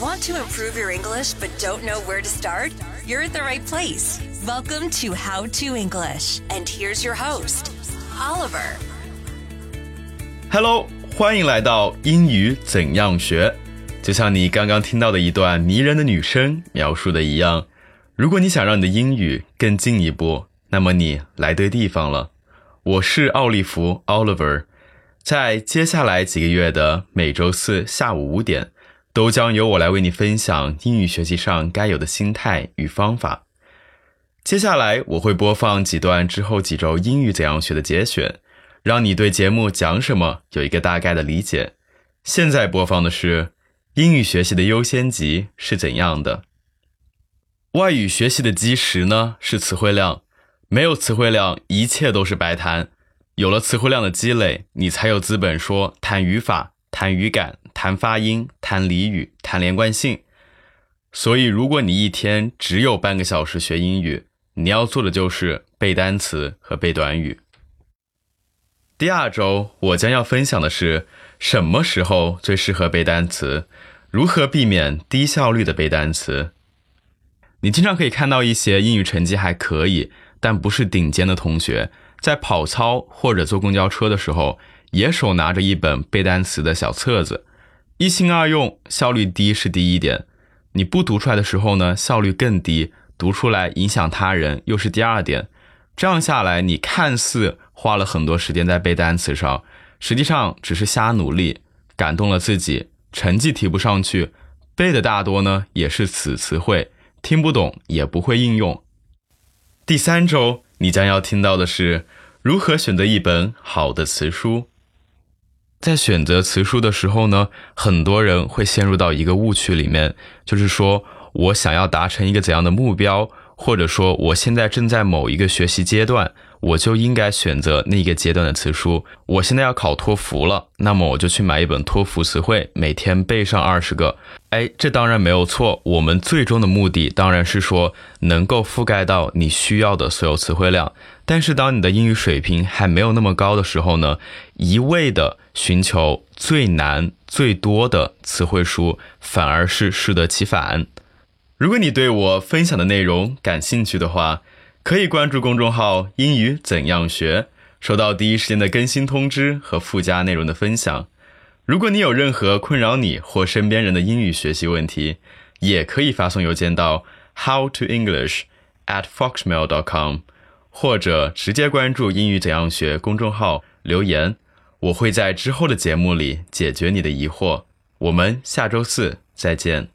Want to improve your English but don't know where to start? You're at the right place. Welcome to How to English. And here's your host, Oliver. Hello，欢迎来到英语怎样学。就像你刚刚听到的一段迷人的女声描述的一样，如果你想让你的英语更进一步，那么你来对地方了。我是奥利弗 Oliver，在接下来几个月的每周四下午五点。都将由我来为你分享英语学习上该有的心态与方法。接下来我会播放几段之后几周英语怎样学的节选，让你对节目讲什么有一个大概的理解。现在播放的是英语学习的优先级是怎样的？外语学习的基石呢是词汇量，没有词汇量一切都是白谈。有了词汇量的积累，你才有资本说谈语法。谈语感，谈发音，谈俚语，谈连贯性。所以，如果你一天只有半个小时学英语，你要做的就是背单词和背短语。第二周，我将要分享的是什么时候最适合背单词，如何避免低效率的背单词。你经常可以看到一些英语成绩还可以，但不是顶尖的同学，在跑操或者坐公交车的时候。也手拿着一本背单词的小册子，一心二用，效率低是第一点。你不读出来的时候呢，效率更低；读出来影响他人又是第二点。这样下来，你看似花了很多时间在背单词上，实际上只是瞎努力，感动了自己，成绩提不上去。背的大多呢，也是死词汇，听不懂也不会应用。第三周，你将要听到的是如何选择一本好的词书。在选择词书的时候呢，很多人会陷入到一个误区里面，就是说我想要达成一个怎样的目标，或者说我现在正在某一个学习阶段，我就应该选择那个阶段的词书。我现在要考托福了，那么我就去买一本托福词汇，每天背上二十个。哎，这当然没有错。我们最终的目的当然是说能够覆盖到你需要的所有词汇量。但是当你的英语水平还没有那么高的时候呢，一味的寻求最难最多的词汇书，反而是适得其反。如果你对我分享的内容感兴趣的话，可以关注公众号“英语怎样学”，收到第一时间的更新通知和附加内容的分享。如果你有任何困扰你或身边人的英语学习问题，也可以发送邮件到 how to english at foxmail dot com，。或者直接关注“英语怎样学”公众号留言，我会在之后的节目里解决你的疑惑。我们下周四再见。